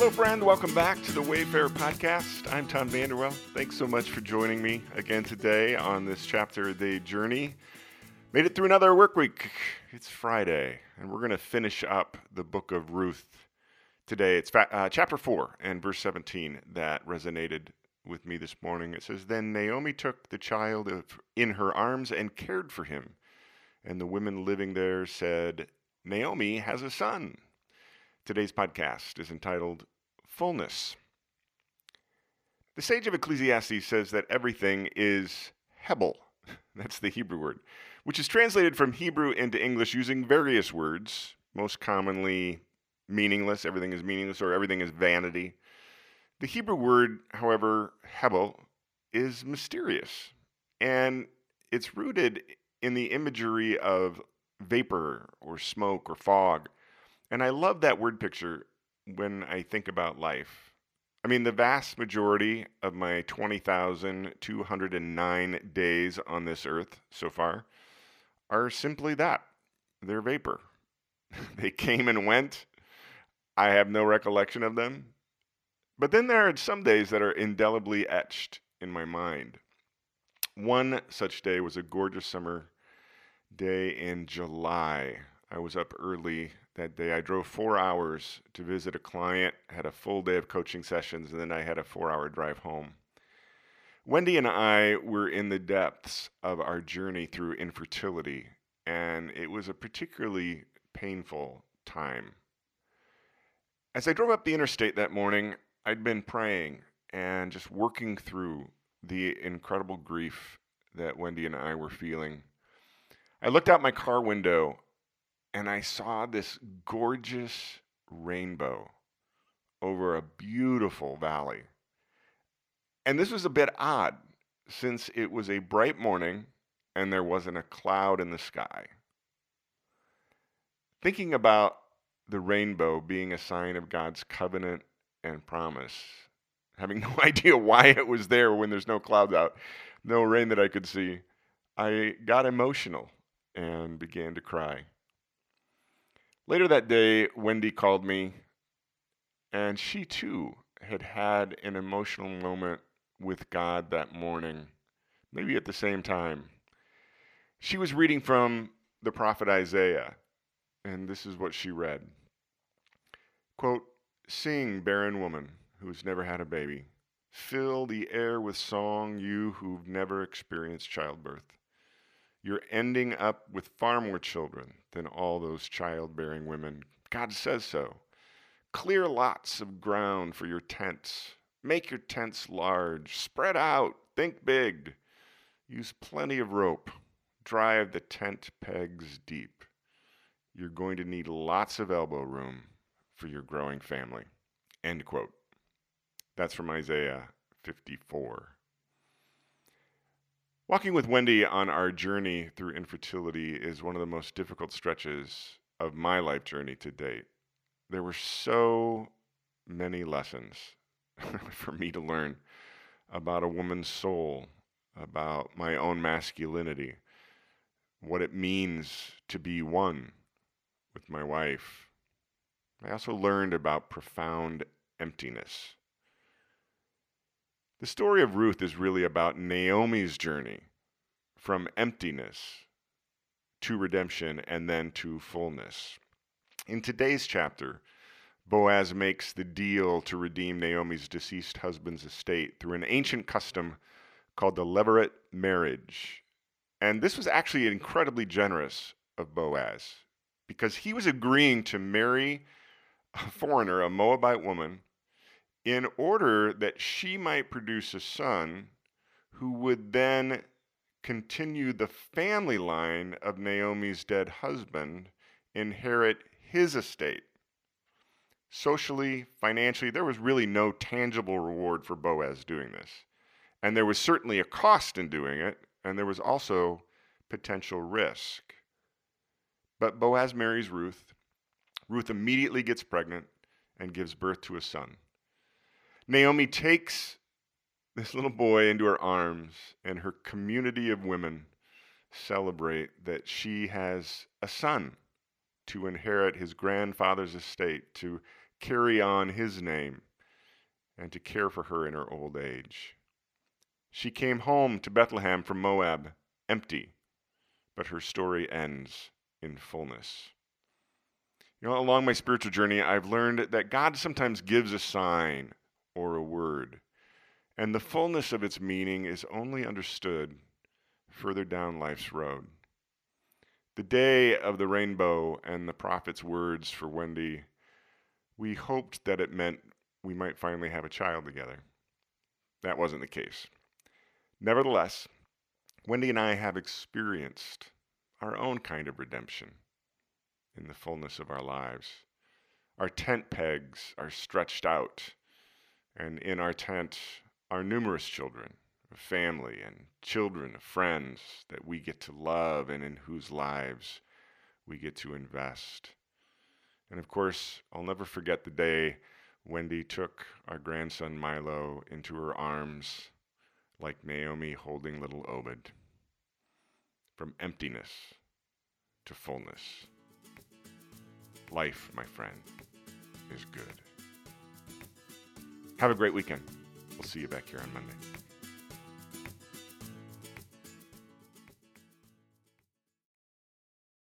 Hello, friend. Welcome back to the Wayfarer Podcast. I'm Tom Vanderwell. Thanks so much for joining me again today on this chapter of the journey. Made it through another work week. It's Friday, and we're going to finish up the book of Ruth today. It's fa- uh, chapter 4 and verse 17 that resonated with me this morning. It says, Then Naomi took the child of, in her arms and cared for him. And the women living there said, Naomi has a son. Today's podcast is entitled Fullness. The sage of Ecclesiastes says that everything is Hebel. That's the Hebrew word, which is translated from Hebrew into English using various words, most commonly meaningless, everything is meaningless, or everything is vanity. The Hebrew word, however, Hebel, is mysterious, and it's rooted in the imagery of vapor or smoke or fog. And I love that word picture when I think about life. I mean, the vast majority of my 20,209 days on this earth so far are simply that they're vapor. they came and went. I have no recollection of them. But then there are some days that are indelibly etched in my mind. One such day was a gorgeous summer day in July. I was up early that day. I drove four hours to visit a client, had a full day of coaching sessions, and then I had a four hour drive home. Wendy and I were in the depths of our journey through infertility, and it was a particularly painful time. As I drove up the interstate that morning, I'd been praying and just working through the incredible grief that Wendy and I were feeling. I looked out my car window and I saw this gorgeous rainbow over a beautiful valley. And this was a bit odd since it was a bright morning and there wasn't a cloud in the sky. Thinking about the rainbow being a sign of God's covenant and promise. Having no idea why it was there when there's no clouds out, no rain that I could see, I got emotional and began to cry. Later that day, Wendy called me, and she too had had an emotional moment with God that morning, maybe at the same time. She was reading from the prophet Isaiah, and this is what she read. Quote, Sing, barren woman who's never had a baby. Fill the air with song, you who've never experienced childbirth. You're ending up with far more children than all those childbearing women. God says so. Clear lots of ground for your tents. Make your tents large. Spread out. Think big. Use plenty of rope. Drive the tent pegs deep. You're going to need lots of elbow room for your growing family. End quote. That's from Isaiah 54. Walking with Wendy on our journey through infertility is one of the most difficult stretches of my life journey to date. There were so many lessons for me to learn about a woman's soul, about my own masculinity, what it means to be one with my wife, I also learned about profound emptiness. The story of Ruth is really about Naomi's journey from emptiness to redemption and then to fullness. In today's chapter, Boaz makes the deal to redeem Naomi's deceased husband's estate through an ancient custom called the levirate marriage. And this was actually incredibly generous of Boaz because he was agreeing to marry a foreigner, a Moabite woman, in order that she might produce a son who would then continue the family line of Naomi's dead husband, inherit his estate. Socially, financially, there was really no tangible reward for Boaz doing this. And there was certainly a cost in doing it, and there was also potential risk. But Boaz marries Ruth, Ruth immediately gets pregnant and gives birth to a son. Naomi takes this little boy into her arms, and her community of women celebrate that she has a son to inherit his grandfather's estate, to carry on his name and to care for her in her old age. She came home to Bethlehem from Moab empty, but her story ends in fullness. You know, along my spiritual journey, I've learned that God sometimes gives a sign or a word, and the fullness of its meaning is only understood further down life's road. The day of the rainbow and the prophet's words for Wendy, we hoped that it meant we might finally have a child together. That wasn't the case. Nevertheless, Wendy and I have experienced our own kind of redemption in the fullness of our lives. Our tent pegs are stretched out, and in our tent are numerous children, family, and children of friends that we get to love and in whose lives we get to invest. And of course, I'll never forget the day Wendy took our grandson Milo into her arms like Naomi holding little Obed. From emptiness to fullness. Life, my friend, is good. Have a great weekend. We'll see you back here on Monday.